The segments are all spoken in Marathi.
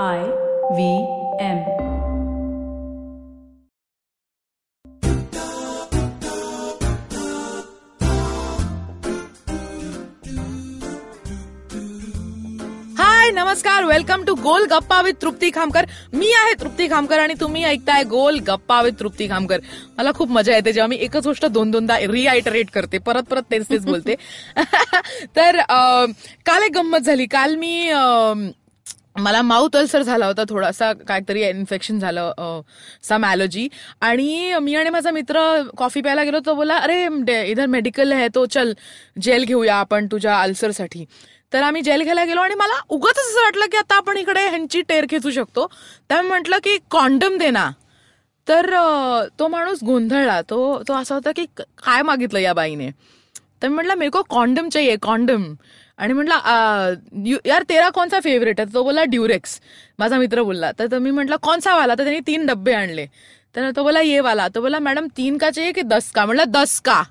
I V M. हाय नमस्कार. Welcome to Gol Gappa with Trupti Khamkar. मी आहे तृप्ती खामकर आणि तुम्ही ऐकताय गोल गप्पा विथ तृप्ती खामकर. मला खूप मजा येते जेव्हा मी एकच गोष्ट दोन दोनदा रिआयटरेट करते. परत परत तेच तेच बोलते. तर अं, काल एक गंमत झाली. काल मी अं, मला माउथ अल्सर झाला होता थोडासा काहीतरी इन्फेक्शन झालं सम ॲलर्जी आणि मी आणि माझा मित्र कॉफी प्यायला गेलो तो बोला अरे इधर मेडिकल आहे तो चल जेल घेऊया आपण तुझ्या अल्सरसाठी तर आम्ही जेल घ्यायला गेलो आणि मला उगाच असं वाटलं की आता आपण इकडे ह्यांची टेर खेचू शकतो. त्यामुळे म्हटलं की कॉन्डम देना तर तो माणूस गोंधळला. तो तो असा होता की काय मागितलं या बाईने? तर मी म्हटलं मेरे को कॉन्डम चाहिए कॉन्डम. आणि म्हटलं यार तेरा कोणचा फेवरेट आहे? तो बोला ड्युरेक्स माझा मित्र बोलला. तर मी म्हटलं कोणसा वाला? तर त्यांनी तीन डब्बे आणले. तर तो बोला ये वाला. तो बोला मॅडम तीन का चाहिए की दस का? म्हटलं दस का?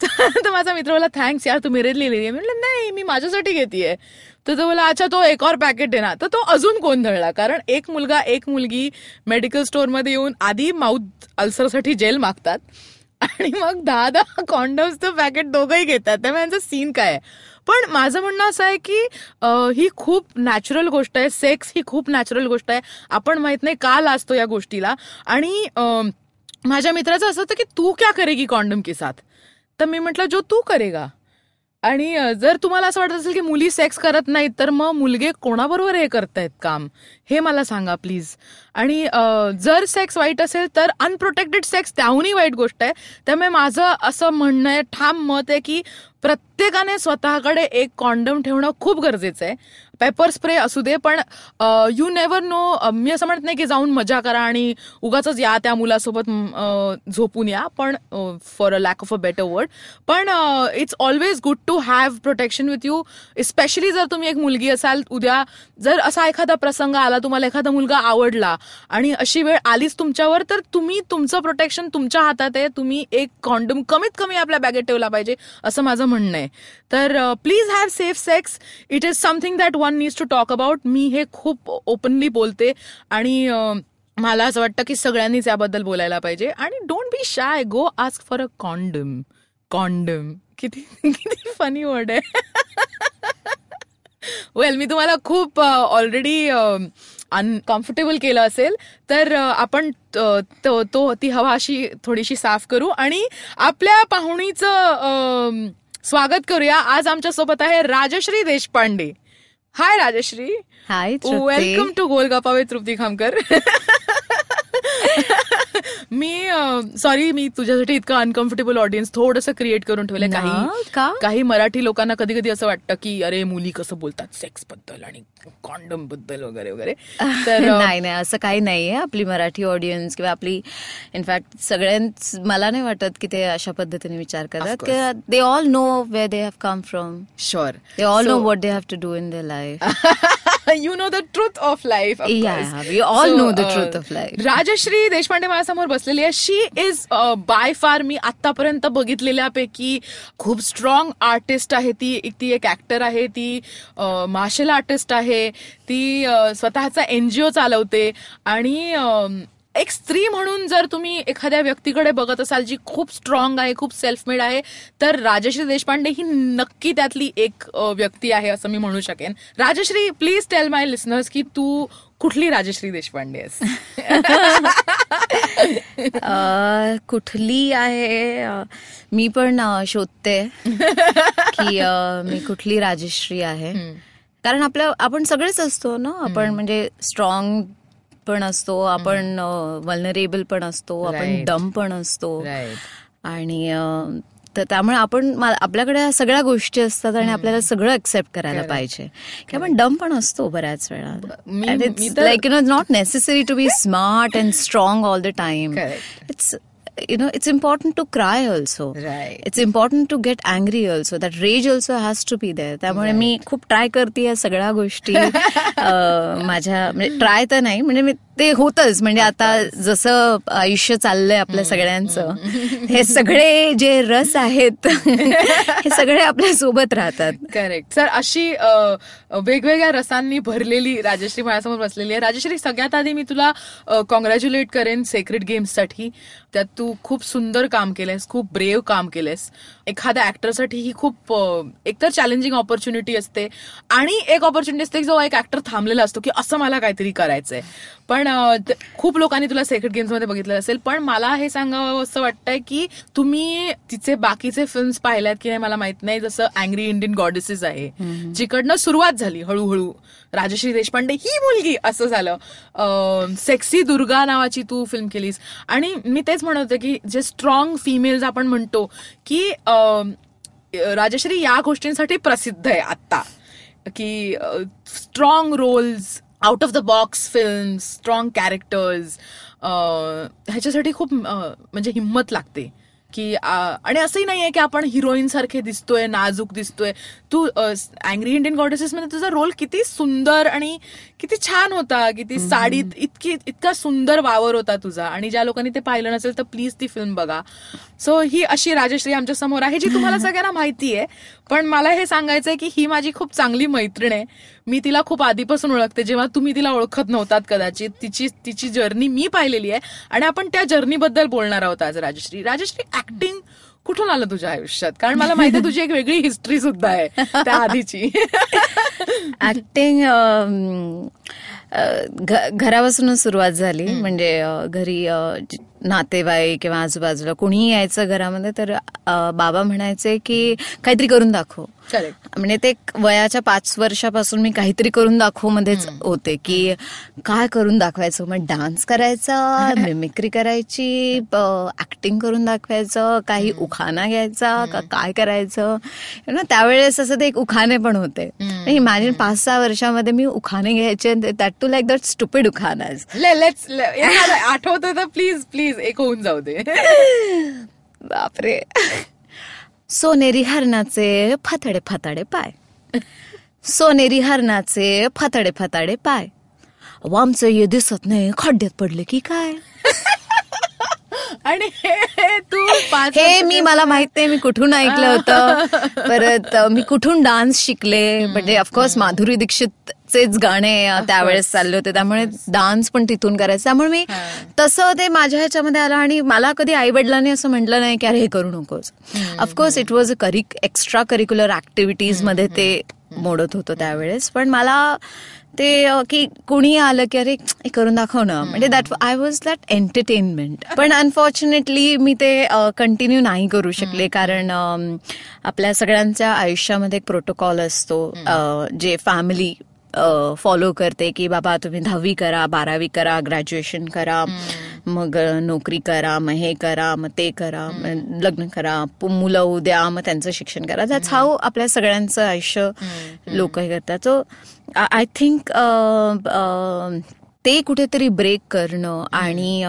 तर माझा मित्र बोला थँक्स यार तू मेरे लिहिलेली आहे. म्हटलं नाही मी माझ्यासाठी घेतीये. तर तो बोला अच्छा तो एक और पॅकेट आहे ना. तर तो अजून गोंधळला कारण एक मुलगा एक मुलगी मेडिकल स्टोअरमध्ये येऊन आधी माउथ अल्सरसाठी जेल मागतात. आणि मग दहा दहा कॉन्डम्सचं पॅकेट दोघंही घेतात. त्यामुळे यांचा सीन काय आहे? पण माझं म्हणणं असं आहे की ही खूप नॅचरल गोष्ट आहे. सेक्स ही खूप नॅचरल गोष्ट आहे. आपण माहीत नाही का लाजतो या गोष्टीला. आणि माझ्या मित्राचं असं होतं की तू क्या करेगी कॉन्डम के साथ? तर मी म्हटलं जो तू करेगा. आणि जर तुम्हाला असं वाटत असेल की मुली सेक्स करत नाहीत तर मग मुलगे कोणाबरोबर हे करतायत काम? हे मला सांगा प्लीज आणि जर सेक्स वाईट असेल तर अनप्रोटेक्टेड सेक्स त्याहूनही वाईट गोष्ट आहे. त्यामुळे माझं असं म्हणणं आहे ठाम मत आहे की प्रत्येकाने स्वतःकडे एक कॉन्डम ठेवणं खूप गरजेचं आहे. पेपर स्प्रे असू दे पण यू नेवर नो मी असं म्हणत नाही की जाऊन मजा करा आणि उगाच या त्या मुलासोबत झोपून या पण for a lack of a better word पण it's always good to have protection with you specially जर तुम्ही एक मुलगी असाल उद्या जर असा एखादा प्रसंग आला तुम्हाला एखादा मुलगा आवडला आणि अशी वेळ आलीच तुमच्यावर तर तुम्ही तुमचं प्रोटेक्शन तुमच्या हातात आहे तुम्ही एक कॉन्डम कमीत कमी आपल्या बॅगेत ठेवला पाहिजे असं माझं म्हणणं आहे. तर please have safe sex it is something that one needs to talk about मी हे खूप ओपनली बोलते आणि मला असं वाटतं की सगळ्यांनीच याबद्दल बोलायला पाहिजे. आणि don't be shy go ask for a condom condom किती किती फनी वर्ड आहे. वेल मी तुम्हाला खूप ऑलरेडी अनकम्फर्टेबल केलं असेल तर आपण तो तो ती हवा अशी थोडीशी साफ करू आणि आपल्या पाहुणीचं स्वागत करूया. आज आमच्यासोबत आहे Rajshree Deshpande. Hi Rajshree hi welcome to Golgappa with Trupti Khamkar me sorry मी तुझ्यासाठी इतकं अनकम्फर्टेबल ऑडियन्स थोडंसं क्रिएट करून ठेवलंय? काही? काही मराठी लोकांना कधी कधी असं वाटतं की अरे मुली कसं बोलतात सेक्सबद्दल आणि कॉन्डमबद्दल वगैरे वगैरे. तर नाही नाही असं काही नाहीये. आपली मराठी ऑडियन्स किंवा आपली इनफॅक्ट सगळ्यांच मला नाही वाटत की ते अशा पद्धतीने विचार करतात. They all know where they have come from sure they all know what they have to do in the life you know the truth of life we all know the truth of life. Rajshree Deshpande माझ्यासमोर बसलेली आहे. शी इज बाय फार मी आतापर्यंत बघितलेल्यापैकी खूप स्ट्रॉंग आर्टिस्ट आहे ती. ती एक ऍक्टर आहे ती मार्शल आर्टिस्ट आहे. ती अ, स्वतःचा एनजीओ चालवते. आणि अम, एक स्त्री म्हणून जर तुम्ही एखाद्या व्यक्तीकडे बघत असाल जी खूप स्ट्रॉंग आहे खूप सेल्फ मेड आहे तर राजश्री देशपांडे ही नक्की त्यातली एक व्यक्ती आहे असं मी म्हणू शकेन. Rajshree please tell my listeners की तू कुठली राजश्री देशपांडे आहेस? कुठली आहे? मी पण शोधते की मी कुठली राजश्री आहे. कारण आपल्या आपण सगळेच असतो ना आपण म्हणजे स्ट्रॉंग पण असतो आपण वल्नरेबल पण असतो आपण. डम पण असतो. आणि तर त्यामुळे आपण आपल्याकडे सगळ्या गोष्टी असतात आणि आपल्याला सगळं एक्सेप्ट करायला. पाहिजे की आपण डम पण असतो बऱ्याच वेळा like you know not necessary to be smart and strong all the time. It's you know it's important to cry also Right. It's important to get angry also that rage also has to be there त्यामुळे मी खूप ट्राय करते या सगळ्या गोष्टी. माझ्या म्हणजे ट्राय तर नाही म्हणजे मी ते होतच. म्हणजे आता जसं आयुष्य चाललंय आपल्या सगळ्यांचं हे सगळे जे रस आहेत हे सगळे आपल्यासोबत राहतात. करेक्ट सर अशी वेगवेगळ्या रसांनी भरलेली राजश्री माझ्यासमोर बसलेली आहे. राजश्री सगळ्यात आधी मी तुला कॉंग्रॅच्युलेट करेन सेक्रेट गेम्ससाठी त्यात तू तू खूप सुंदर काम केलंयस खूप ब्रेव काम केलंयस. एखाद्या ऍक्टरसाठी ही खूप एकतर चॅलेंजिंग ऑपॉर्च्युनिटी असते आणि एक ऑपॉर्च्युनिटी असते की जो एक ऍक्टर थांबलेला असतो की असं मला काहीतरी करायचंय. पण खूप लोकांनी तुला सेक्रेट गेम्समध्ये बघितलं असेल पण मला हे सांगावं असं वाटतंय की तुम्ही तिचे बाकीचे फिल्म्स पाहिल्यात की नाही मला माहीत नाही जसं अँग्री इंडियन गॉडेसेस आहे जिकडनं सुरुवात झाली हळूहळू. राजश्री देशपांडे ही मुलगी असं झालं. सेक्सी दुर्गा नावाची तू फिल्म केलीस. आणि मी तेच म्हणत होते की जे स्ट्रॉंग फिमेल्स आपण म्हणतो की अं, राजश्री या गोष्टींसाठी प्रसिद्ध आहे आत्ता. की strong roles out of the box film strong characters ह्याच्यासाठी खूप म्हणजे हिंमत लागते. की आणि असंही नाहीये की आपण हिरोईन सारखे दिसतोय नाजूक दिसतोय. तू अँग्री इंडियन गॉडेसेस मध्ये तुझा रोल किती सुंदर आणि किती छान होता किती साडीत इतकी इतका सुंदर वावर होता तुझा. आणि ज्या लोकांनी ते पाहिलं नसेल तर प्लीज ती फिल्म बघा. सो ही अशी राजश्री आमच्यासमोर आहे जी तुम्हाला सगळ्यांना माहिती आहे. पण मला हे सांगायचंय की ही माझी खूप चांगली मैत्रीण आहे. मी तिला खूप आधीपासून ओळखते जेव्हा तुम्ही तिला ओळखत नव्हतात कदाचित. तिची तिची जर्नी मी पाहिलेली आहे. आणि आपण त्या जर्नीबद्दल बोलणार आहोत आज राजश्री. राजश्री ऍक्टिंग कुठून आलं तुझ्या आयुष्यात? कारण मला माहिती आहे तुझी एक वेगळी हिस्ट्री सुद्धा आहे त्या आधीची ऍक्टिंग घरापासूनच सुरुवात झाली. म्हणजे घरी नातेवाईक किंवा आजूबाजूला कुणीही यायचं घरामध्ये तर बाबा म्हणायचे की काहीतरी करून दाखव. म्हणजे ते वयाच्या पाच वर्षापासून मी काहीतरी करून दाखव मध्येच होते की काय करून दाखवायचं? मग डान्स करायचा मिमिक्री करायची ऍक्टिंग करून दाखवायचं काही उखाणा घ्यायचा का काय करायचं? Know, त्यावेळेस असं ते एक उखाणे पण होते. इमॅजिन पाच सहा वर्षामध्ये मी उखाणे घ्यायचे that too like that stupid आठवतोय तर प्लीज प्लीज एक होऊन जाऊ दे. बापरे. सोनेरी हरणाचे फतडे फताडे पाय. सोनेरी हरणाचे फताडे फताडे पाय. वामचं ये दिसत नाही खड्ड्यात पडले की काय? आणि हे तू पाच हे मी मला माहीत नाही मी कुठून ऐकलं होतं. परत मी कुठून डान्स शिकले? म्हणजे ऑफकोर्स माधुरी दीक्षितचेच गाणे त्यावेळेस चालले होते. त्यामुळे डान्स पण तिथून करायचं. त्यामुळे मी तसं ते माझ्या ह्याच्यामध्ये आलं आणि मला कधी आई वडिलांनी असं म्हटलं नाही की अरे हे करू नकोस. Of course it was a curry extra curricular ऍक्टिव्हिटीजमध्ये ते मोडत होतं त्यावेळेस. पण मला ते की कुणी आलं की अरे हे करून दाखव ना. म्हणजे that I was that entertainment पण अनफॉर्च्युनेटली मी ते कंटिन्यू नाही करू शकले. कारण आपल्या सगळ्यांच्या आयुष्यामध्ये एक प्रोटोकॉल असतो. जे फॅमिली फॉलो करते की बाबा तुम्ही दहावी करा बारावी करा ग्रॅज्युएशन करा मग नोकरी करा मग हे करा मग ते करा लग्न करा मुलं उद्या मग त्यांचं शिक्षण करा. दॅट्स हाऊ आपल्या सगळ्यांचं आयुष्य लोक हे करतात. सो आय थिंक ते कुठेतरी ब्रेक करणं आणि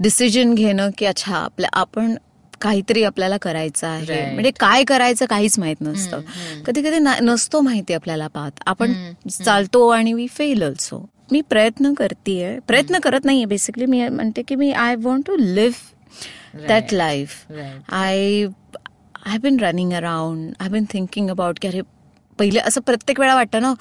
डिसिजन घेणं की अच्छा आपल्या आपण काहीतरी आपल्याला करायचं आहे. म्हणजे काय करायचं काहीच माहीत नसतं. कधी कधी नसतो माहिती आपल्याला पाहत. आपण चालतो आणि वी फेल ऑल्सो मी प्रयत्न करतेय. प्रयत्न करत नाहीये. बेसिकली मी म्हणते की मी I want to live that life. I I been running around I been thinking about की अरे पहिले असं प्रत्येक वेळा वाटतं ना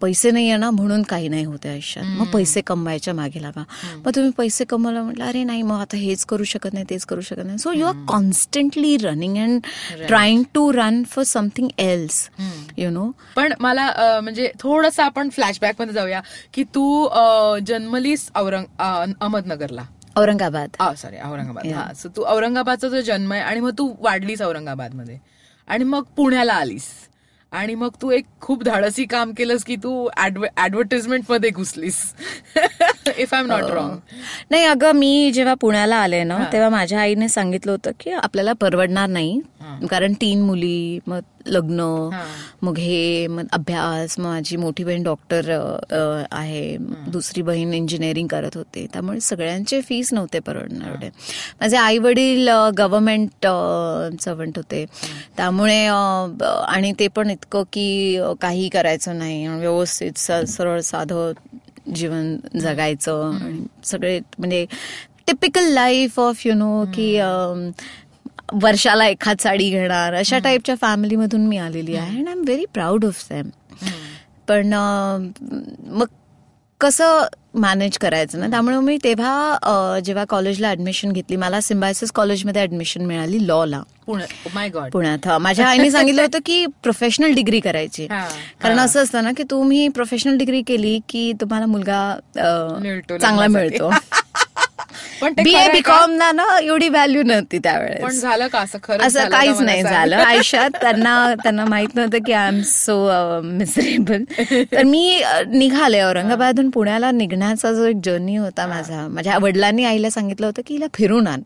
पैसे नाही आहे ना म्हणून काही नाही होते आयुष्यात. मग पैसे कमवायच्या मागे लागा. मग तुम्ही पैसे कमवला म्हटलं अरे नाही मग आता हेच करू शकत नाही तेच करू शकत नाही. So you are constantly running and trying to run for something else you know पण मला म्हणजे थोडस आपण फ्लॅशबॅकमध्ये जाऊया की तू जन्मलीस औरंग अहमदनगरला. औरंगाबाद. सॉरी औरंगाबाद. हा सो तू औरंगाबादचा जो जन्म आहे आणि मग तू वाढलीस औरंगाबादमध्ये आणि मग पुण्याला आलीस. आणि मग तू एक खूप धाडसी काम केलंस की तू ऍडव्हर्टिजमेंटमध्ये घुसलीस. If I am not wrong नाही अगं मी जेव्हा पुण्याला आले ना तेव्हा माझ्या आईने सांगितलं होतं की आपल्याला परवडणार नाही. कारण तीन मुली मग लग्न. मग हे मग अभ्यास मग माझी मोठी बहीण डॉक्टर आहे. दुसरी बहीण इंजिनिअरिंग करत होते. त्यामुळे सगळ्यांचे फीस नव्हते परवडणार एवढे. माझे आई वडील गव्हर्नमेंट सर्वंट होते. त्यामुळे आणि ते पण इतकं की काही करायचं नाही. व्यवस्थित सरळ साधं जीवन जगायचं आणि सगळे म्हणजे typical life of you know की वर्षाला एखाद साडी घेणार अशा टाईपच्या फॅमिलीमधून मी आलेली आहे and I am very proud of them पण मग कसं मॅनेज करायचं ना त्यामुळे मी तेव्हा जेव्हा कॉलेजला ऍडमिशन घेतली मला सिम्बायसिस कॉलेजमध्ये ऍडमिशन मिळाली लॉला गॉड पुण्यात. माझ्या आईने सांगितलं होतं की प्रोफेशनल डिग्री करायची कारण. असं असतं ना की तुम्ही प्रोफेशनल डिग्री केली की तुम्हाला मुलगा चांगला. मिळतो पण ते बी खरं ए आहे बी का? कॉम ना ना एवढी व्हॅल्यू नव्हती पण त्यावेळेस झालं का असं? खरं असं काहीच नाही झालं. आयुष्यात त्यांना त्यांना माहीत नव्हतं की आय एम सो मिसरेबल तर मी निघाले औरंगाबादहून पुण्याला. निघण्याचा जो एक जर्नी होता माझा माझ्या वडिलांनी आईला सांगितलं होतं की हिला फिरून आण.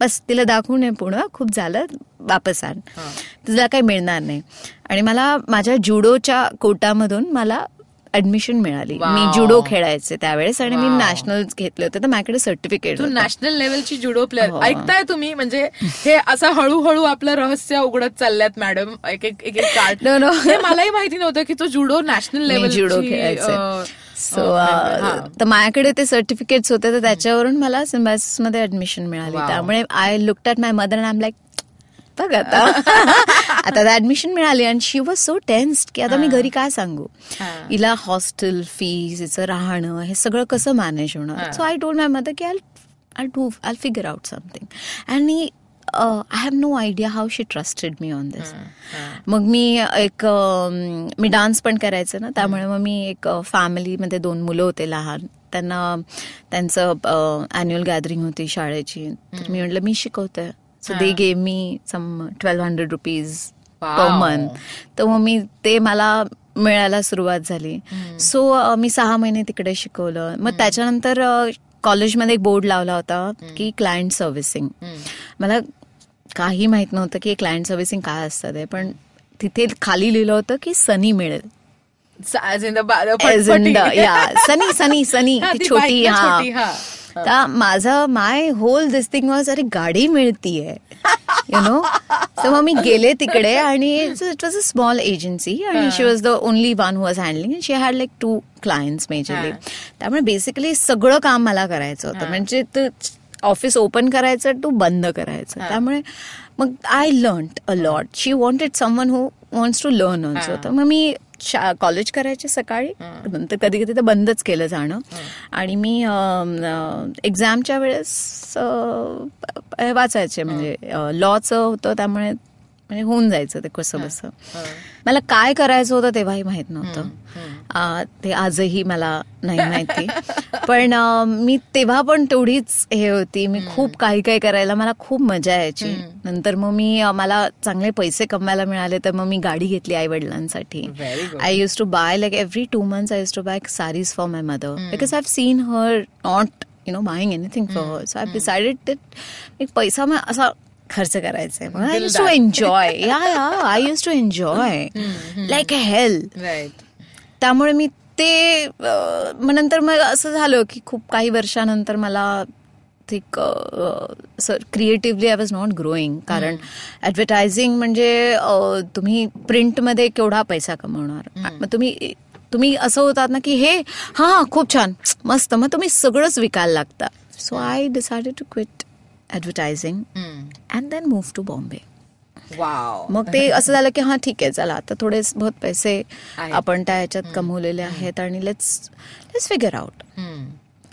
बस तिला दाखवून ये पुणं खूप झालं. वापस आण. तुला काही मिळणार नाही. आणि मला माझ्या जुडोच्या कोटामधून मला ऍडमिशन मिळाली. मी जुडो खेळायचे त्यावेळेस आणि मी. नॅशनल घेतले होते. तर माझ्याकडे सर्टिफिकेट तू नॅशनल लेवलची जुडो प्लेअर. ऐकताय तुम्ही? म्हणजे हे असं हळूहळू आपलं रहस्य उघडत चालल्यात मॅडम एक एक एक कार्ड मलाही माहिती नव्हतं की तो जुडो नॅशनल लेवल जुडो खेळायचे. सो तर माझ्याकडे ते सर्टिफिकेट्स होते तर त्याच्यावरून मला सिम्बायसिसमध्ये ऍडमिशन मिळाली. त्यामुळे I look at my mother and I like बघ आता आता ऍडमिशन मिळाली आणि शी वॉज सो टेन्स्ड की आता मी घरी काय सांगू. हिला हॉस्टेल फीज हिचं राहणं हे सगळं कसं मॅनेज होणार. So I told my mother की I I do I figure out something आणि I have no idea how she trusted me on this मग मी एक अम, मी डान्स पण करायचं ना त्यामुळे मग मी एक फॅमिलीमध्ये दोन मुलं होते लहान. त्यांना त्यांचं अॅन्युअल गॅदरिंग होती शाळेची. तर मी म्हटलं मी शिकवते so they gave me some twelve hundred rupees per. Month तर मग मी ते मला मिळायला सुरुवात झाली. सो मी सहा महिने तिकडे शिकवलं. मग त्याच्यानंतर कॉलेजमध्ये एक बोर्ड लावला होता की क्लायंट सर्व्हिसिंग मला काही माहीत नव्हतं की क्लायंट सर्व्हिसिंग काय असतं ते पण तिथे खाली लिहिलं होतं की सनी मिळेल. सनी सनी सनी. ती छोटी, हा. तर माझं my whole this thing was अरे गाडी मिळतीये. यु नो तर मग मी गेले तिकडे आणि it was a small agency आणि she was the only one who was handling she had like two clients majorly. त्यामुळे बेसिकली सगळं काम मला करायचं होतं. म्हणजे ते ऑफिस ओपन करायचं टू बंद करायचं. त्यामुळे मग I learn a lot she wanted someone who wants to learn also तर मग मी कॉलेज करायचे सकाळी. नंतर कधी कधी तर बंदच केलं जाणं. आणि मी एक्झामच्या वेळेस वाचायचे. म्हणजे लॉचं होतं त्यामुळे म्हणजे होऊन जायचं ते कसं बसं. मला काय करायचं होतं तेव्हाही माहीत नव्हतं. ते आजही मला नाही माहिती. पण मी तेव्हा पण तेवढीच हे होती. मी खूप काही काही करायला मला खूप मजा यायची. नंतर मग मी मला चांगले पैसे कमवायला मिळाले तर मग मी गाडी घेतली आई वडिलांसाठी. I used to buy like every two months I used to buy saris for my mother because I have seen her not you know buying anything for her so I decided that एक पैसा मग असा खर्च करायचा आहे. I use to. Enjoy yeah yeah I used to enjoy like health. त्यामुळे मी ते मग नंतर मग असं झालं की खूप काही वर्षानंतर मला think creatively I was not growing कारण ऍडव्हर्टायझिंग म्हणजे तुम्ही प्रिंटमध्ये केवढा पैसा कमवणार. मग तुम्ही तुम्ही असं होतात ना की हे हा खूप छान. मस्त. मग तुम्ही सगळंच विकायला लागता. So I decided to quit advertising Hmm. And then move to Bombay. मग ते असं झालं की हा ठीक आहे चला आता थोडे बहुत पैसे. आपण त्या ह्याच्यात कमवलेले आहेत आणि लेट्स लेट्स फिगर आउट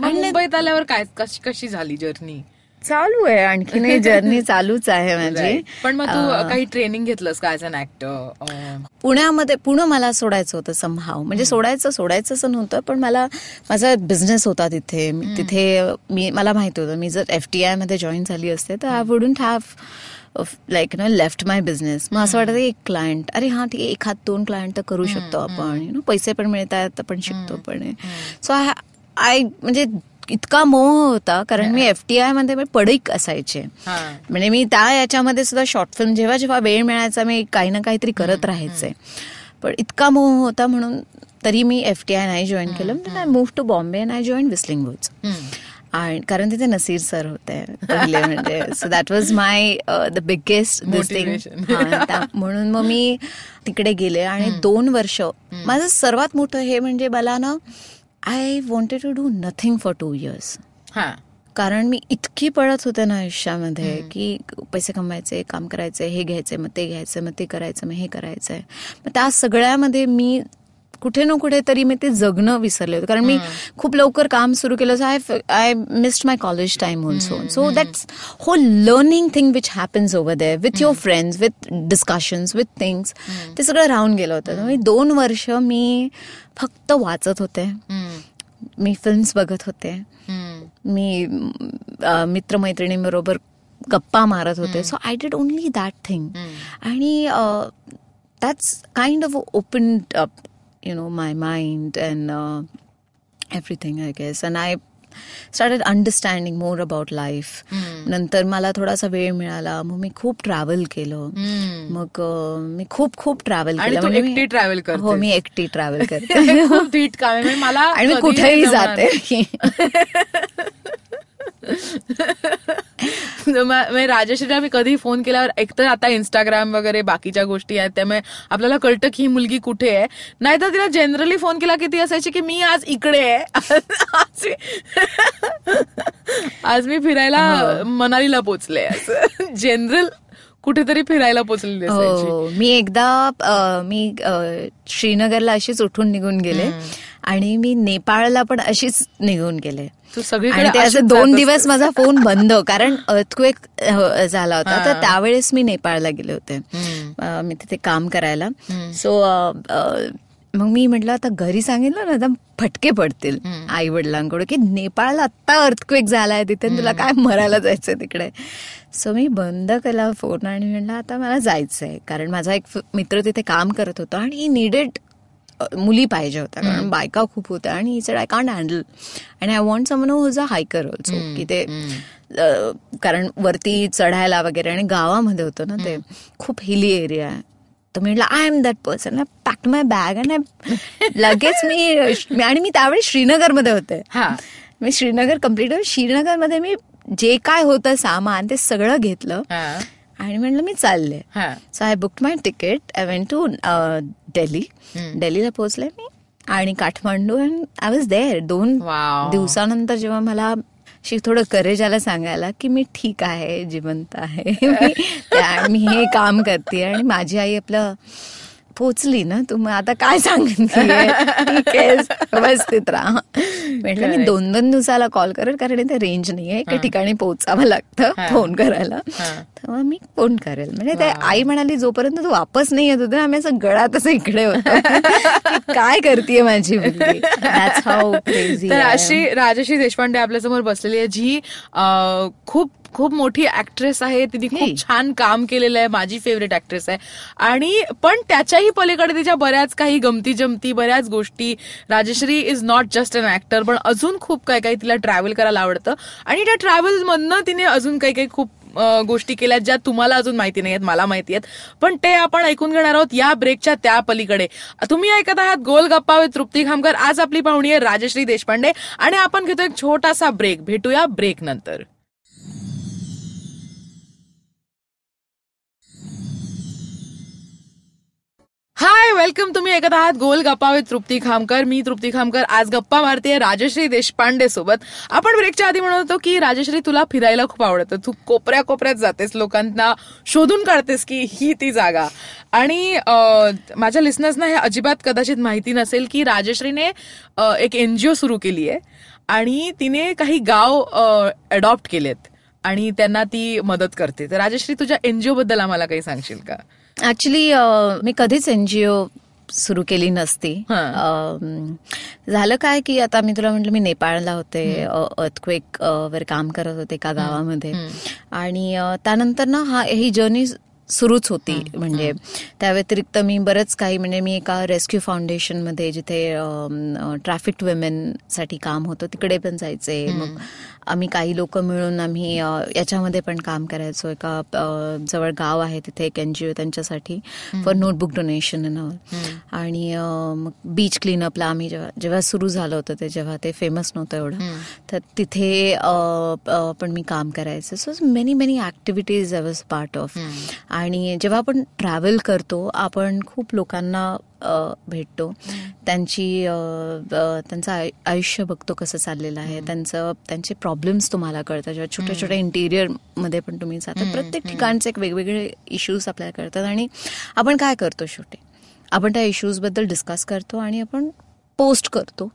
मुंबईत आल्यावर काय कशी कशी झाली जर्नी चालू आहे आणखी जर्नी चालूच आहे माझी. पण मग तू काही ट्रेनिंग घेतलंस का ऍज अन ऍक्टर पुण्यामध्ये पुणे मला सोडायचं होतं समहाव म्हणजे सोडायचं सोडायचं असं नव्हतं पण मला माझा बिझनेस होता तिथे. तिथे मी मला माहिती होतं मी जर एफ टी आयमध्ये जॉईन झाली असते तर I wouldn't have like no left my business मग असं वाटतं एक क्लायंट अरे हा ठीक आहे एखाद दोन क्लायंट तर करू शकतो आपण यु नो पैसे पण मिळतात आपण शिकतो पण सो आय आय म्हणजे इतका मोह होता कारण मी एफटीआयमध्ये मी पडीक असायचे. हा. म्हणजे मी त्या याच्यामध्ये सुद्धा शॉर्ट फिल्म जेव्हा जेव्हा वेळ मिळायचा मी काही ना काहीतरी करत राहायचे. पण इतका मोह होता म्हणून तरी मी एफटीआय नाही जॉईन केलं. I move to Bombay I join Whistling Woods आणि कारण तिथे नसीर सर होते पहिले म्हणजे. So that was my the biggest this thing. म्हणून मग मी तिकडे गेले आणि दोन वर्ष माझं सर्वात मोठं हे म्हणजे मला ना I wanted to do nothing for two years हा. कारण मी इतकी पळत होते ना आयुष्यामध्ये की पैसे कमवायचे काम करायचे हे घ्यायचे मग ते घ्यायचं मग ते करायचं मग हे करायचंय. मग त्या सगळ्यामध्ये मी कुठे ना कुठे तरी मी ते जगणं विसरले होते. कारण मी खूप लवकर काम सुरू केलं. So I I missed my college time also so that's whole learning thing which happens over the with your friends with discussions with things ते सगळं राहून गेलं होतं. मी दोन वर्ष मी फक्त वाचत होते. मी फिल्म्स बघत होते. मी मित्रमैत्रिणींबरोबर गप्पा मारत होते. So I did only that thing आणि that's kind of open up you know my mind and everything I guess and I started understanding more about life नंतर मला थोडासा वेळ मिळाला. मग मी खूप ट्रॅव्हल केलं. हम्म. मग अ, मी खूप खूप ट्रॅव्हल आणि केलं. तू म्हणजे मी- एकटी travel करतेस. हो मी एकटी ट्रॅव्हल करते. खूप धीट काम. आहे म्हणजे मला आणि मी कधीही कुठेही जमणार जाते. म- राजश्रीला मी कधी फोन केल्यावर एकतर आता इंस्टाग्राम वगैरे बाकीच्या गोष्टी आहेत त्यामुळे आपल्याला कळतं की ही मुलगी कुठे आहे. नाहीतर तिला जनरली फोन केला की ती असायची की मी आज इकडे आहे. आज मी- फिरायला मनालीला पोचले असं. जनरल कुठेतरी फिरायला पोचलेली हो मी एकदा मी श्रीनगरला अशीच उठून निघून गेले आणि मी नेपाळला पण अशीच निघून गेले. सगळीकडे असे दोन. दिवस माझा फोन बंद. कारण अर्थक्वेक झाला होता. तर त्यावेळेस मी नेपाळला गेले होते. मी तिथे काम करायला. सो मग मी म्हटलं आता घरी सांगितलं ना आता फटके पडतील आई वडिलांकडून की नेपाळला आत्ता अर्थक्वेक झालाय तिथे तुला काय मरायला जायचंय तिकडे? सो मी बंद केला फोन आणि म्हणलं आता मला जायचंय. कारण माझा एक मित्र तिथे काम करत होता आणि ही निडेड मुली पाहिजे होत्या कारण बायका खूप होत्या आणि he said I can't handle आणि I want someone who's a hiker also की ते कारण वरती चढायला वगैरे आणि गावामध्ये होतं ना ते खूप हिली एरिया आहे. तर मी म्हटलं I am that person packed my bag आणि लगेच मी मी- आणि मी त्यावेळी श्रीनगरमध्ये होते. मी श्रीनगर कंप्लीट श्रीनगरमध्ये मी जे काय होतं सामान ते सगळं घेतलं. आणि म्हणलं मी चालले. So I book my ticket I went to Delhi hmm. दिल्लीला पोहोचले मी आणि Kathmandu and I was there दोन. दिवसानंतर जेव्हा मला शी थोडं करेज आला सांगायला की मी ठीक आहे जिवंत आहे. मी हे काम करते आणि माझी आई आपलं पोचली ना तू मग आता काय आहे व्यवस्थित राहा. म्हटलं मी. दोन दोन दिवसाला कॉल करेल कारण इथे रेंज नाहीये एका ठिकाणी पोहोचावं लागतं. फोन करायला. मी फोन करेल. म्हणजे ते आई म्हणाली जोपर्यंत तू वापस नाही येत होते आम्ही असं गळात असं इकडे होतो. काय करते माझी तर. अशी राजश्री देशपांडे आपल्यासमोर बसलेली आहे जी खूप खूप मोठी ऍक्ट्रेस आहे. तिने. खूप छान काम केलेलं आहे. माझी फेवरेट ऍक्ट्रेस आहे. आणि पण त्याच्याही पलीकडे तिच्या बऱ्याच काही गमती जमती बऱ्याच गोष्टी. Rajshree is not just an actor पण अजून खूप काही काही तिला ट्रॅव्हल करायला आवडतं. आणि त्या ट्रॅव्हल मधनं तिने अजून काही काही खूप गोष्टी केल्या ज्या तुम्हाला अजून माहिती नाही आहेत मला माहिती आहेत. पण ते आपण ऐकून घेणार आहोत या ब्रेकच्या त्या पलीकडे. तुम्ही ऐकत आहात गोल गप्पा विथ तृप्ती खामकर. आज आपली पाहुणी आहे राजश्री देशपांडे. आणि आपण घेतो एक छोटासा ब्रेक भेटूया ब्रेक नंतर. हाय वेलकम तुम्ही ऐकत आहात गोल गप्पा विथ तृप्ती खामकर. मी तृप्ती खामकर. आज गप्पा मारते राजश्री देशपांडे सोबत. आपण ब्रेकच्या आधी म्हणत होतो की राजश्री तुला फिरायला खूप आवडतं. तू कोपऱ्या कोपऱ्यात जातेस लोकांना शोधून काढतेस की ही ती जागा. आणि माझ्या लिस्नर्सना हे अजिबात कदाचित माहिती नसेल की राजश्रीने एक एनजीओ सुरू केली आहे. आणि तिने काही गाव अडॉप्ट केलेत. आणि त्यांना ती मदत करते. तर राजश्री तुझ्या एनजीओ बद्दल आम्हाला काही सांगशील का? ऍक्च्युली मी कधीच एनजीओ सुरू केली नसती. झालं काय की आता मी तुला म्हटलं मी नेपाळला होते. अर्थक्वेक वर काम करत होते एका गावामध्ये. आणि त्यानंतर ना हा ही जर्नी सुरूच होती म्हणजे त्या व्यतिरिक्त मी बरंच काही म्हणजे मी एका रेस्क्यू फाउंडेशनमध्ये जिथे ट्रॅफिकसाठी काम होतं तिकडे पण जायचे. मग आम्ही काही लोक मिळून आम्ही याच्यामध्ये पण काम करायचो. एका जवळ गाव आहे तिथे एक एनजीओ त्यांच्यासाठी फॉर नोटबुक डोनेशन आणि मग बीच क्लीनअपला आम्ही जेव्हा जेव्हा सुरू झालं होतं ते जेव्हा ते फेमस नव्हतं एवढं तर तिथे पण मी काम करायचं. So many many activities I was part of आणि जेव्हा आपण ट्रॅव्हल करतो आपण खूप लोकांना भेटतो. त्यांची त्यांचं आय- आयुष्य बघतो कसं चाललेलं आहे. त्यांचं त्यांचे प्रॉब्लेम्स तुम्हाला कळतात. जेव्हा छोट्या छोट्या इंटिरियरमध्ये पण तुम्ही जाता प्रत्येक ठिकाणचे एक वेगवेगळे इश्यूज आपल्याला कळतात. आणि आपण काय करतो शेवटी? आपण त्या इश्यूजबद्दल डिस्कस करतो आणि आपण पोस्ट करतो.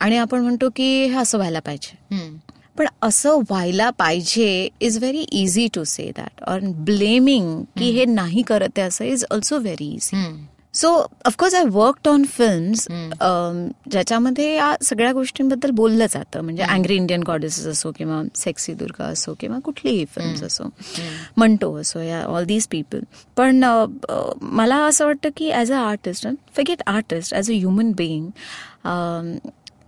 आणि आपण म्हणतो की हे असं व्हायला पाहिजे. पण असं व्हायला पाहिजे is very easy to say that or blaming की हे नाही करत आहे असं is also very easy so of course I worked on films ज्याच्यामध्ये या सगळ्या गोष्टींबद्दल बोललं जातं. म्हणजे अँग्री इंडियन गॉडेसेस असो किंवा सेक्सी दुर्गा असो किंवा कुठलीही फिल्म्स असो. म्हणतो असो या ऑल दीज पीपल पण मला असं वाटतं की as a artist forget artist as a human being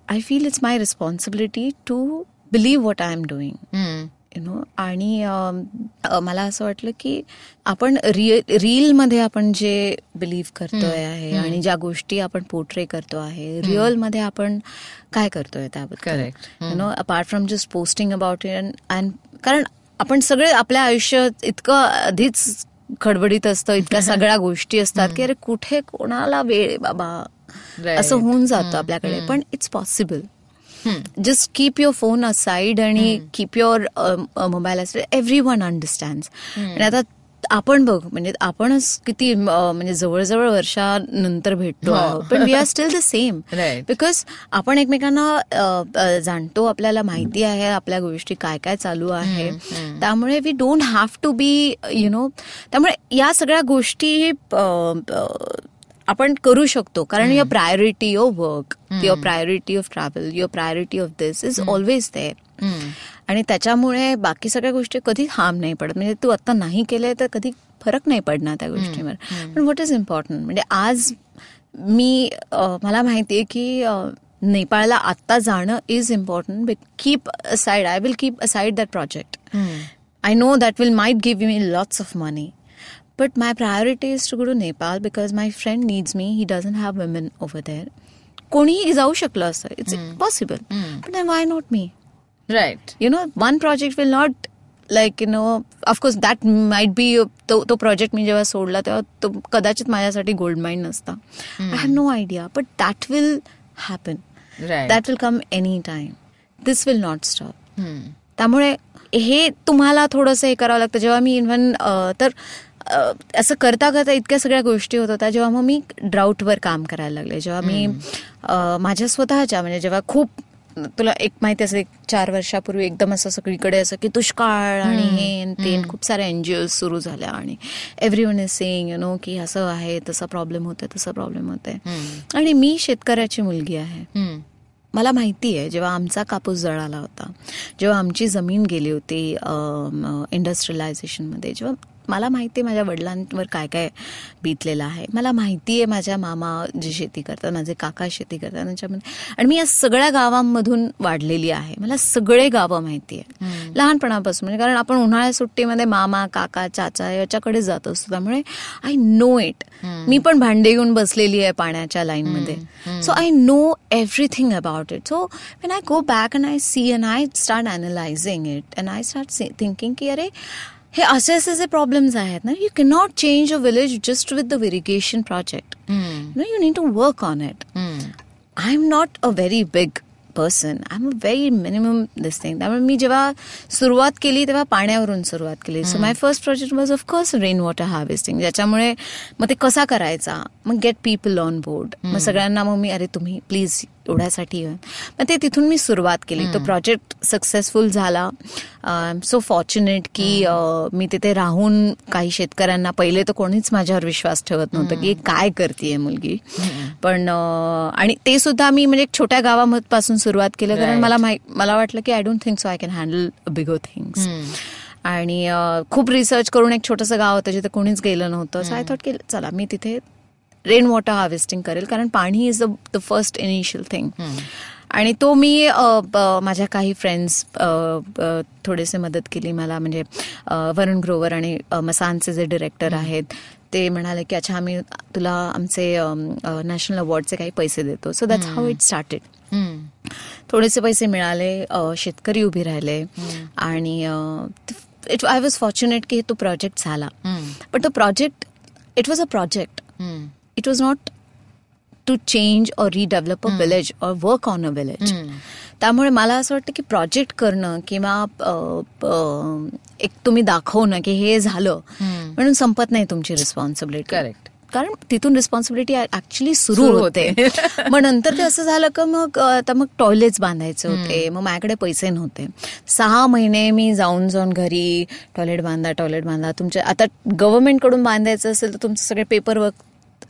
I feel it's my responsibility to believe what I am doing you know आणि मला असं वाटलं की आपण रिअल रीलमध्ये आपण जे बिलीव्ह करतोय आहे आणि ज्या गोष्टी आपण पोर्ट्रे करतो आहे रिअलमध्ये आपण काय करतोय त्याबद्दल. You know apart from just posting about it and कारण आपण सगळे आपल्या आयुष्यात इतकं आधीच खडबडीत असतं इतक्या सगळ्या गोष्टी असतात की अरे कुठे कोणाला वेळ बाबा. असं होऊन जातं आपल्याकडे. पण it's possible just keep your phone aside आणि keep your mobile aside every one understand आणि आता आपण बघ म्हणजे आपणच किती म्हणजे जवळजवळ वर्षानंतर भेटतो. आहोत. पण we are still the same. Because आपण एकमेकांना जाणतो आपल्याला माहिती आहे आपल्या गोष्टी काय काय चालू आहे. त्यामुळे we don't have to be you know त्यामुळे या सगळ्या गोष्टी आपण करू शकतो. कारण your priority your work your priority of travel your priority of this is always there आणि त्याच्यामुळे बाकी सगळ्या गोष्टी कधी हार्म नाही पडत. म्हणजे तू आता नाही केलंय तर कधी फरक नाही पडणार त्या गोष्टीवर. पण व्हॉट इज इम्पॉर्टंट म्हणजे आज मी मला माहितीये की अ, नेपाळला आत्ता जाणं is important keep aside I will keep aside that project I know that will might give me lots of money. But my priority is to go to Nepal because my friend needs me. He doesn't have women over there. कोणीही जाऊ शकलं असं इट्स पॉसिबल पण why not me right you know one project will not like you know of course that might be तो तो प्रोजेक्ट मी जेव्हा सोडला तेव्हा तो कदाचित माझ्यासाठी गोल्ड माइन नसता. I have no idea but that will happen Right. That will come any time this will not stop त्यामुळे हे तुम्हाला थोडंसं हे करावं लागतं. जेव्हा मी इव्हन तर असं करता करता इतक्या सगळ्या गोष्टी होत होत्या जेव्हा मग मी ड्राऊटवर काम करायला लागले जेव्हा मी माझ्या स्वतःच्या म्हणजे जेव्हा खूप तुला एक माहिती असेल एक चार वर्षापूर्वी एकदम असं सगळीकडे असं की दुष्काळ आणि हे ते खूप साऱ्या एनजीओ सुरू झाल्या आणि every one is saying you know की असं आहे तसा प्रॉब्लेम होतोय तसा प्रॉब्लेम होतोय. आणि मी शेतकऱ्याची मुलगी आहे. मला माहिती आहे जेव्हा आमचा कापूस जळाला होता जेव्हा आमची जमीन गेली होती इंडस्ट्रियलायझेशनमध्ये जेव्हा मला माहिती आहे माझ्या वडिलांवर काय काय बीतलेलं आहे. मला माहिती आहे माझ्या मामा जी शेती करतात माझे काका शेती करतात त्यांच्यामध्ये. आणि मी या सगळ्या गावांमधून वाढलेली आहे. मला सगळे गावं माहिती आहे. लहानपणापासून म्हणजे कारण आपण उन्हाळ्या सुट्टीमध्ये मामा काका चाचा याच्याकडे जात असतो. त्यामुळे आय नो इट मी पण भांडे घेऊन बसलेली आहे पाण्याच्या लाईनमध्ये. So I know everything about it so when I go back and I see and I start analysing it and I start thinking की अरे हे असे असे जे प्रॉब्लेम्स आहेत ना you cannot change a village just with the irrigation project no you need to work on it I am not a very big person I am a very minimum this thing त्यामुळे मी जेव्हा सुरुवात केली तेव्हा पाण्यावरून सुरुवात केली. So my first project was of course rain water harvesting ज्याच्यामुळे मग ते कसा करायचा? मग गेट पीपल ऑन बोर्ड मग सगळ्यांना मग मी अरे तुम्ही प्लीज एवढ्यासाठी. मग ते तिथून मी सुरुवात केली. तो प्रोजेक्ट सक्सेसफुल झाला. आय एम सो फॉर्च्युनेट की मी तिथे राहून काही शेतकऱ्यांना पहिले तर कोणीच माझ्यावर विश्वास ठेवत नव्हतं की काय करते मुलगी. पण आणि ते सुद्धा मी म्हणजे एक छोट्या गावापासून सुरुवात केलं. कारण. मला मला वाटलं की I don't think so I can handle bigger things आणि खूप रिसर्च करून एक छोटंसं गाव होतं जिथे कोणीच गेलं नव्हतं. सो आय थॉट की चला मी तिथे रेन वॉटर हार्वेस्टिंग करेल कारण पाणी is the the first initial thing आणि तो मी माझ्या काही फ्रेंड्स थोडेसे मदत केली मला म्हणजे वरुण ग्रोवर आणि मसानचे जे डिरेक्टर आहेत ते म्हणाले की अच्छा आम्ही तुला आमचे नॅशनल अवॉर्डचे काही पैसे देतो. So that's how it started. थोडेसे पैसे मिळाले शेतकरी उभे राहिले आणि इट आय वॉज फॉर्च्युनेट की तो प्रोजेक्ट झाला. बट तो project it was a project it was not to change or redevelop a village or work on a village त्यामुळे मला असं वाटतं की प्रोजेक्ट करणं किंवा एक तुम्ही दाखवणं की हे झालं म्हणून संपत नाही तुमची रिस्पॉन्सिबिलिटी Correct. कारण तिथून रिस्पॉन्सिबिलिटी ऍक्च्युली सुरू होते. मग नंतर ते असं झालं का मग आता मग टॉयलेट्स बांधायचे होते मग माझ्याकडे पैसे नव्हते. सहा महिने मी जाऊन जाऊन घरी टॉयलेट बांधा टॉयलेट बांधा. तुमच्या आता गव्हर्नमेंटकडून बांधायचं असेल तर तुमचं सगळे पेपर वर्क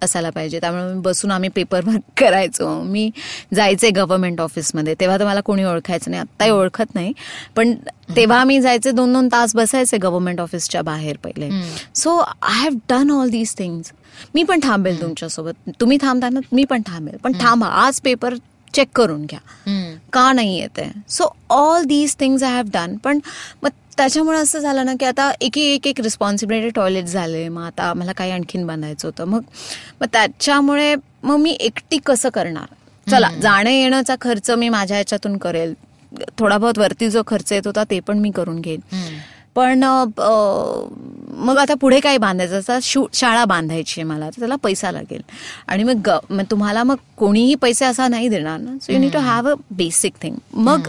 असायला पाहिजे. त्यामुळे मी बसून आम्ही पेपर वर्क करायचो. मी जायचे गव्हर्नमेंट ऑफिसमध्ये तेव्हा तर मला कोणी ओळखायचं नाही. आत्ताही ओळखत नाही. पण तेव्हा मी जायचे दोन दोन तास बसायचे गव्हर्नमेंट ऑफिसच्या बाहेर पहिले. So I have done all these things मी पण थांबेल तुमच्यासोबत. तुम्ही थांबता ना मी पण थांबेल. पण थांबा. आज पेपर चेक करून घ्या. का नाही येते so all these things I have done पण मग त्याच्यामुळे असं झालं ना की आता एक एक एक रिस्पॉन्सिबिलिटी टॉयलेट झाले. मग आता मला काही आणखीन बांधायचं होतं. मग मग त्याच्यामुळे मग मी एकटी कसं करणार? चला जाणं येण्याचा खर्च मी माझ्या ह्याच्यातून करेल. थोडा बहुत वरती जो खर्च येत होता ते पण मी करून घेईन. पण मग आता पुढे काय बांधायचं? आता शू शाळा बांधायची आहे मला. तर त्याला पैसा लागेल. आणि मग ग- मग तुम्हाला मग कोणीही पैसे असा नाही देणार ना. So you need to have a basic thing मग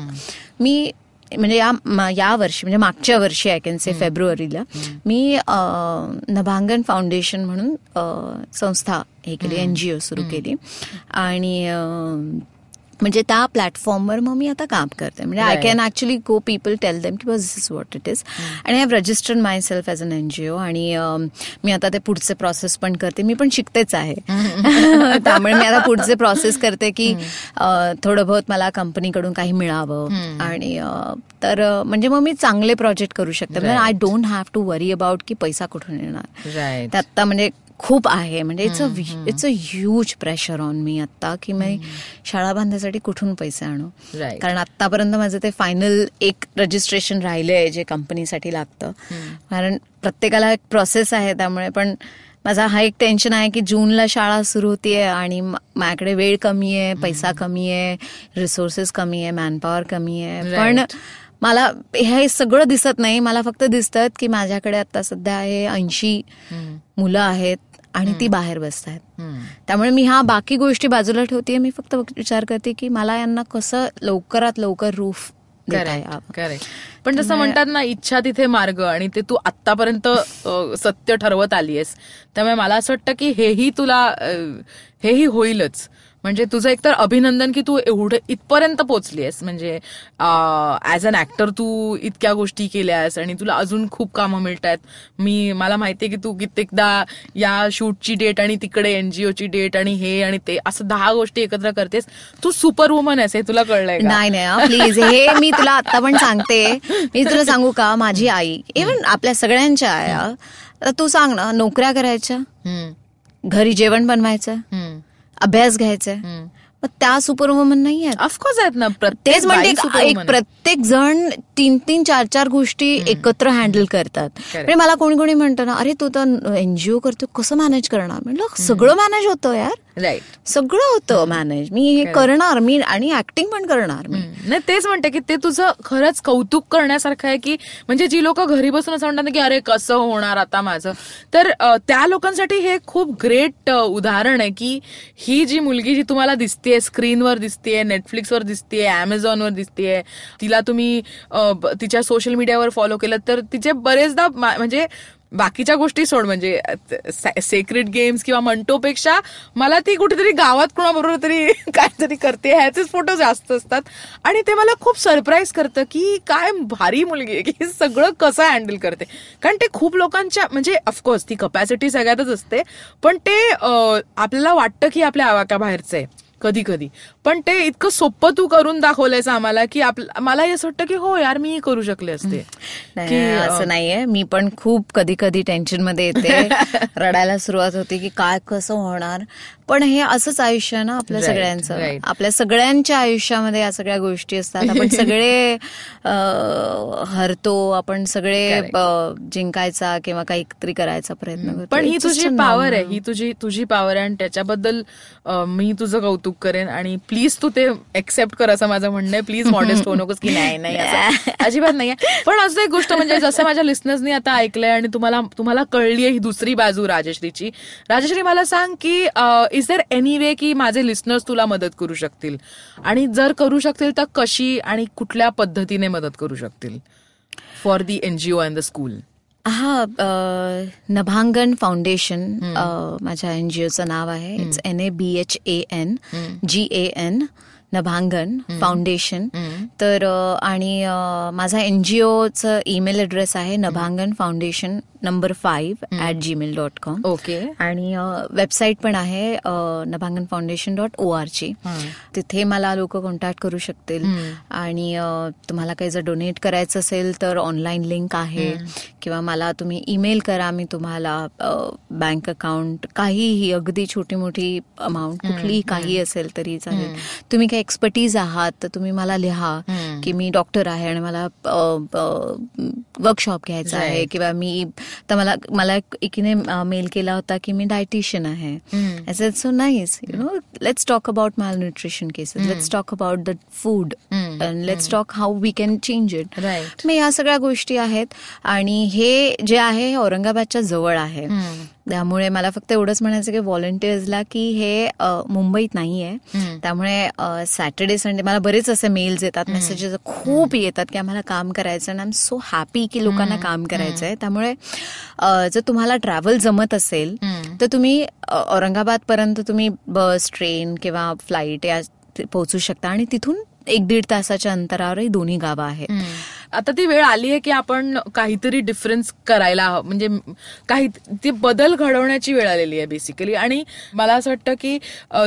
मी म्हणजे या म- या वर्षी म्हणजे मागच्या वर्षी आय कॅन से फेब्रुवारीला मी अ, नभांगन फाउंडेशन म्हणून संस्था हे केली एनजीओ सुरू केली. आणि म्हणजे त्या प्लॅटफॉर्मवर मग मी आता काम करते. म्हणजे I. Can actually go people tell them की this is what it is आणि I have registered myself as an NGO आणि अम, मी आता ते पुढचे प्रोसेस पण करते. मी पण शिकतेच आहे. त्यामुळे मी आता पुढचे प्रोसेस करते की अ, थोडं बहुत मला कंपनीकडून काही मिळावं. आणि अ, तर म्हणजे मग मी चांगले प्रोजेक्ट करू शकते. म्हणजे I don't have to worry about की पैसा कुठून येणार. ते आत्ता म्हणजे खूप आहे. म्हणजे it's a it's a huge pressure on me आत्ता की मी शाळा बांधण्यासाठी कुठून पैसे आणू. कारण आतापर्यंत माझं ते फायनल एक रजिस्ट्रेशन राहिलंय जे कंपनीसाठी लागतं. कारण प्रत्येकाला एक प्रोसेस आहे त्यामुळे पण माझा हा एक टेन्शन आहे की जूनला शाळा सुरू होतीये आणि माझ्याकडे वेळ कमी आहे पैसा कमी आहे रिसोर्सेस कमी आहे मॅनपॉवर कमी आहे. पण. मला हे सगळं दिसत नाही. मला फक्त दिसतात की माझ्याकडे आता सध्या हे ऐंशी मुलं आहेत आणि ती बाहेर बसत आहेत. त्यामुळे मी ह्या बाकी गोष्टी बाजूला ठेवते मी फक्त विचार करते की मला यांना कसं लवकरात लवकर रूफ पण जसं म्हणतात ना इच्छा तिथे मार्ग आणि ते तू आतापर्यंत सत्य ठरवत आलीयस. त्यामुळे मला असं वाटतं की हेही तुला हेही होईलच. म्हणजे तुझं एकतर अभिनंदन की तू एवढे इथपर्यंत पोचलीयस म्हणजे ऍज अन ऍक्टर तू इतक्या गोष्टी केल्यास आणि तुला अजून खूप कामं मिळत आहेत मी मला माहितीये की तू कित्येकदा या शूटची डेट आणि तिकडे एनजीओची डेट आणि हे आणि ते असं दहा गोष्टी एकत्र करतेस. तू सुपर वुमन आहेस हे तुला कळलंय नाही नाही प्लीज हे मी तुला आता पण सांगते. मी तुला सांगू का? माझी आई इव्हन आपल्या सगळ्यांच्या आया तू सांग ना नोकऱ्या करायच्या? घरी जेवण बनवायचं? अभ्यास घ्यायचा हम्म. मग त्या सुपर वुमन नाही आहेत. ऑफकोर्स आहेत ना प्रत्येक तेच म्हणते बाई एक- आहे. प्रत्येक जण तीन तीन चार चार गोष्टी एकत्र हँडल करतात. म्हणजे मला कोणी कोणी म्हणतं ना अरे तू तर एनजीओ करतो कसं मॅनेज करणार? म्हटलं सगळं मॅनेज होतं यार. राईट सगळं होतं मॅनेज मी हे करणार मी आणि ऍक्टिंग पण करणार मी. नाही तेच म्हणते की ते तुझं खरंच कौतुक करण्यासारखं आहे की म्हणजे जी लोक घरी बसून असं म्हणतात ना की अरे कसं होणार आता माझं? तर त्या लोकांसाठी हे खूप ग्रेट उदाहरण आहे की ही जी मुलगी जी तुम्हाला दिसतेय स्क्रीनवर दिसतेय नेटफ्लिक्सवर दिसतेय अमेझॉनवर दिसतेय तिला तुम्ही तिच्या सोशल मीडियावर फॉलो केलं तर तिचे बरेचदा म्हणजे बाकीच्या गोष्टी सोड म्हणजे सेक्रेट गेम्स किंवा मंटोपेक्षा मला ती कुठेतरी गावात कोणाबरोबर तरी काहीतरी करते ह्याचेच फोटो जास्त असतात. आणि ते मला खूप सरप्राईज करतं की काय भारी मुलगी आहे की सगळं कसं हँडल करते. कारण ते खूप लोकांच्या म्हणजे ऑफकोर्स ती कपॅसिटी सगळ्यातच असते पण ते आपल्याला वाटतं की आपल्या आवाक्याबाहेरचं आहे. कधी कधी पण ते इतकं सोपं तू करून दाखवलंयस आम्हाला की मला हे असं वाटतं की हो यार मी करू शकले असते. की असं नाहीये. मी पण खूप कधी कधी टेन्शनमध्ये येते. रडायला सुरुवात होते की काय कसं होणार? पण हे असंच आयुष्य आहे ना आपल्या Right, सगळ्यांचं. right. आपल्या सगळ्यांच्या आयुष्यामध्ये या सगळ्या गोष्टी असतात. आपण सगळे हरतो आपण सगळे जिंकायचा किंवा काहीतरी करायचा प्रयत्न करतो. पण ही तुझी पॉवर आहे. ही तुझी तुझी पॉवर आहे आणि त्याच्याबद्दल मी तुझं कौतुक करेन आणि प्लीज तू ते एक्सेप्ट कर असं माझं म्हणणं आहे. प्लीज मॉडेस्ट होऊ नकोस की नाही नाही अजिबात नाहीये पण असं एक गोष्ट म्हणजे जसं माझ्या लिस्नर्सनी आता ऐकलंय आणि तुम्हाला तुम्हाला कळलीये ही दुसरी बाजू राजश्रीची. राजश्री मला सांग की इज देर एनी वे की माझे लिस्नर्स तुला मदत करू शकतील? आणि जर करू शकतील तर कशी आणि कुठल्या पद्धतीने मदत करू शकतील? For the NGO and the school हा अ, नभांगन फाउंडेशन माझ्या एनजीओचं नाव आहे. It's N A B H A N G A N Nabhangan Foundation. तर आणि माझा एनजीओचं ईमेल ॲड्रेस आहे Nabhangan Foundation number five at Gmail dot com. Okay. आणि वेबसाईट पण आहे Nabhangan Foundation dot O R G. तिथे मला लोक कॉन्टॅक्ट करू शकतील. आणि तुम्हाला काही जर डोनेट करायचं असेल तर ऑनलाईन लिंक आहे किंवा मला तुम्ही ईमेल करा मी तुम्हाला बँक अकाउंट काहीही अगदी छोटी मोठी अमाऊंट कुठलीही काही असेल तरी चालेल. तुम्ही काही एक्सपर्टीज आहात तर तुम्ही मला लिहा की मी डॉक्टर आहे आणि मला वर्कशॉप घ्यायचा आहे. किंवा मी तर मला मला एक- एकीने मेल केला होता की मी डायटिशियन आहे. So nice you know let's talk about malnutrition cases let's talk about the food and let's talk how we can change it मग या सगळ्या गोष्टी आहेत आणि हे जे आहे हे औरंगाबादच्या जवळ आहे. त्यामुळे मला फक्त एवढंच म्हणायचं की व्हॉलंटियर्सला की हे मुंबईत नाहीये. त्यामुळे सॅटर्डे संडे मला बरेच असे मेल्स येतात मेसेजेस खूप येतात की आम्हाला काम करायचं आणि आय एम सो हॅपी की लोकांना काम करायचं आहे त्यामुळे जर तुम्हाला ट्रॅव्हल जमत असेल तर तुम्ही अ, औरंगाबाद पर्यंत तुम्ही बस ट्रेन किंवा फ्लाईट या पोहोचू शकता. आणि तिथून एक दीड तासाच्या अंतरावरही दोन्ही गावं आहेत. आता ती वेळ आली आहे की आपण काहीतरी डिफरन्स करायला हवं. म्हणजे काही ती बदल घडवण्याची वेळ आलेली आहे बेसिकली आणि मला असं वाटतं की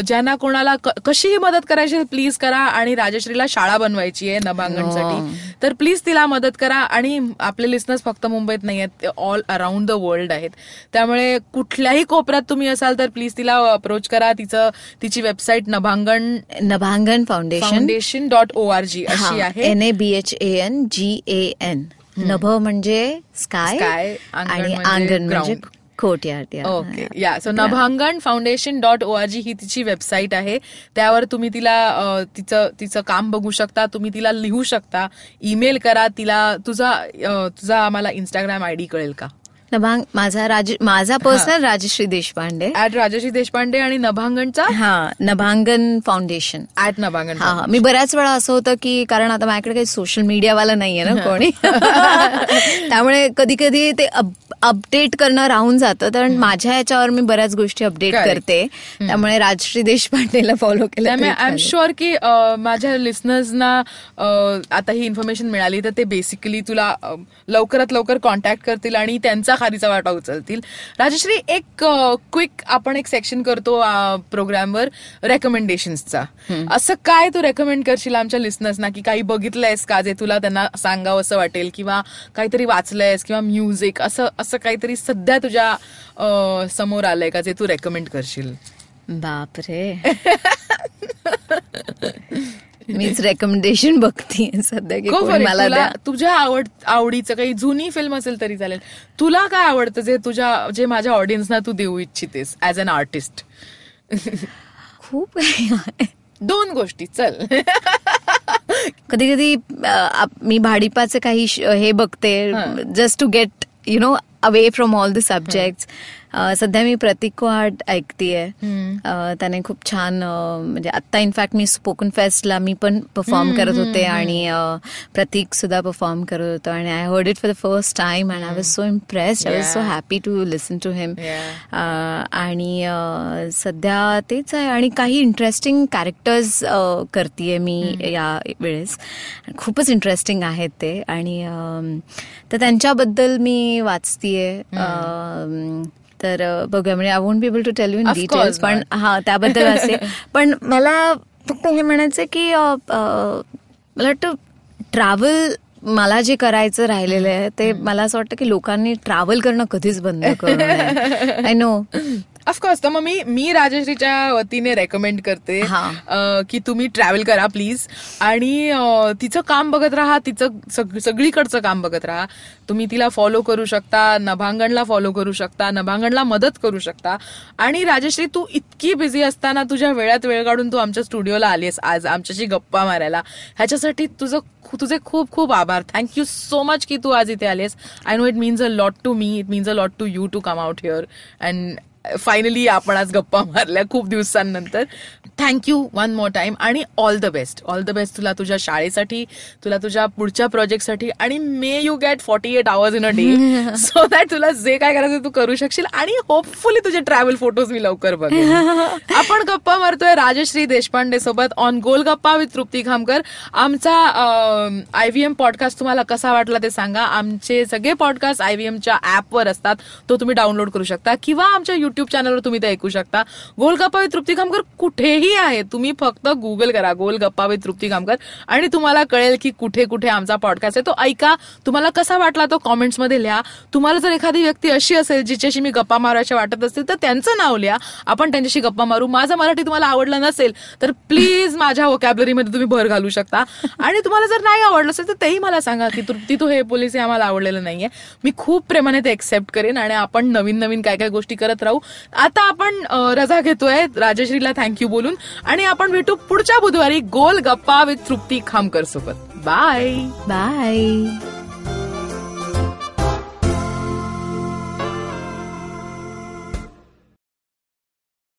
ज्यांना कोणाला कशीही मदत करायची प्लीज करा. आणि राजश्रीला शाळा बनवायची आहे नभांगणसाठी तर प्लीज तिला मदत करा. आणि आपले लिस्नर्स फक्त मुंबईत नाही आहेत ते ऑल अराउंड द वर्ल्ड आहेत. त्यामुळे कुठल्याही कोपऱ्यात तुम्ही असाल तर प्लीज तिला अप्रोच करा. तिचं तिची website Nabhangan Nabhangan Foundation Foundation dot O R G अशी आहे N A B H A N G A N नभ म्हणजे स्काय आणि म्हणजे अंगण म्हणजे ओके या. So Nabhangan Foundation dot O R G ही तिची वेबसाईट आहे. त्यावर तुम्ही तिला तिचं तिचं काम बघू शकता तुम्ही तिला लिहू शकता. ईमेल करा तिला तुझा तुझा आम्हाला इंस्टाग्राम आयडी कळेल का? नभांग माझा राज माझा पर्सनल राजश्री देशपांडे. ऍट राजश्री देशपांडे आणि नभांगणचा? हा नभांगन फाउंडेशन ऍट नभांगण हा हा. मी बऱ्याच वेळा असं होतं की कारण आता माझ्याकडे काही सोशल मीडियावाला नाहीये ना कोणी. त्यामुळे कधी कधी ते अपडेट करणं राहून जातं. तर माझ्या याच्यावर मी बऱ्याच गोष्टी अपडेट. करते. त्यामुळे राजश्री देशपांडेला फॉलो केलं आय एम. शुअर की माझ्या लिस्नर्सना आता ही इन्फॉर्मेशन मिळाली तर ते बेसिकली तुला लवकरात लवकर कॉन्टॅक्ट करतील आणि त्यांचा खारीचा वाटा उचलतील. राजश्री एक क्विक आपण एक सेक्शन करतो प्रोग्रामवर रेकमेंडेशन्सचा असं काय तू रेकमेंड करशील आमच्या लिस्नर्सना की काही बघितलंयस का जे तुला त्यांना सांगावं असं वाटेल किंवा काहीतरी वाचलंयस किंवा म्युझिक असं असं काहीतरी सध्या तुझ्या समोर आलंय का जे तू रेकमेंड करशील? बापरे. मीच रेकमेंडेशन बघते सध्या की. मला तुझ्या आवड आवडीचं काही जुनी फिल्म असेल तरी चालेल. तुला काय आवडतं जे तुझ्या जे माझ्या ऑडियन्सना तू देऊ इच्छितेस ऍज अन आर्टिस्ट खूप दोन गोष्टी चल. कधी कधी मी भाडीपाचे काही हे बघते just to get you know away from all the subject सध्या मी प्रतीक कुहाड ऐकतीये. त्याने खूप छान म्हणजे आता इनफॅक्ट मी स्पोकन फेस्टला मी पण परफॉर्म करत होते आणि प्रतीक सुद्धा परफॉर्म करत होतो आणि I heard it for the first time and I was so impressed I was so. Happy to listen to him. आणि सध्या तेच आहे आणि काही इंटरेस्टिंग कॅरेक्टर्स करतीये मी या वेळेस. खूपच इंटरेस्टिंग आहेत ते आणि तर त्यांच्याबद्दल मी वाचतीये. तर बघूया. म्हणजे I won't be able to tell you in details पण. हा त्याबद्दल असे पण मला फक्त हे म्हणायचं की मला वाटतं ट्रॅव्हल मला जे करायचं राहिलेलं आहे ते मला असं वाटतं की लोकांनी ट्रॅव्हल करणं कधीच बंद करू आय नो ऑफकोर्स तर मग मी मी राजश्रीच्या वतीने रेकमेंड करते हा. की तुम्ही ट्रॅव्हल करा प्लीज आणि तिचं काम बघत राहा तिचं सग- सगळीकडचं काम बघत राहा. तुम्ही तिला फॉलो करू शकता नभांगणला फॉलो करू शकता नभांगणला मदत करू शकता. आणि राजश्री तू इतकी बिझी असताना तुझ्या वेळात वेळ काढून तू आमच्या स्टुडिओला आलीस आज आमच्याशी गप्पा मारायला. ह्याच्यासाठी तुझं तुझे खूप खूप आभार. थँक्यू सो मच की तू आज इथे आलीस I know it means a lot to me it means a lot to you to come out here and finally आपण आज गप्पा मारल्या खूप दिवसांनंतर. Thank you one more time आणि all the best all the best तुला तुझ्या शाळेसाठी तुला तुझ्या पुढच्या प्रोजेक्टसाठी आणि may you get forty eight hours in a day so that तुला जे काय करायचं तू करू शकशील आणि होपफुली तुझे ट्रॅव्हल फोटोज मी लवकर बघेन. आपण गप्पा मारतोय राजश्री देशपांडे सोबत on goal Gappa with Trupti Khamkar. आमचा आय व्ही एम पॉडकास्ट तुम्हाला कसा वाटला ते सांगा. आमचे सगळे पॉडकास्ट आय व्ही एमच्या ऍपवर असतात. तो तुम्ही डाउनलोड करू शकता किंवा आमच्या युट्यूब चॅनलवर तुम्ही ते ऐकू शकता. गोल गप्पा विथ तृप्ती खामकर कुठेही आहे तुम्ही फक्त गुगल करा गोल गप्पा विथ तृप्ती कामकर आणि तुम्हाला कळेल की कुठे कुठे आमचा पॉडकास्ट आहे. तो ऐका तुम्हाला कसा वाटला तो कॉमेंट्समध्ये लिहा. तुम्हाला जर एखादी व्यक्ती अशी असेल जिच्याशी मी गप्पा मारायच्या वाटत असतील तर त्यांचं नाव लिहा. आपण त्यांच्याशी गप्पा मारू. माझं मराठी तुम्हाला आवडलं नसेल तर प्लीज माझ्या वोकॅबलरीमध्ये तुम्ही भर घालू शकता. आणि तुम्हाला जर नाही आवडलं असेल तर तेही मला सांगा की तृप्ती तू हे पोलीस हे आम्हाला आवडलेलं नाहीये. मी खूप प्रेमाने ते एक्सेप्ट करेन आणि आपण नवीन नवीन काय काय गोष्टी करत राहू. आता आपण रजा घेतोय. राजश्रीला थँक्यू बोलून. आणि आपण भेटू पुढच्या बुधवारी गोल गप्पा विथ तृप्ती खामकर सोबत. बाय. बाय.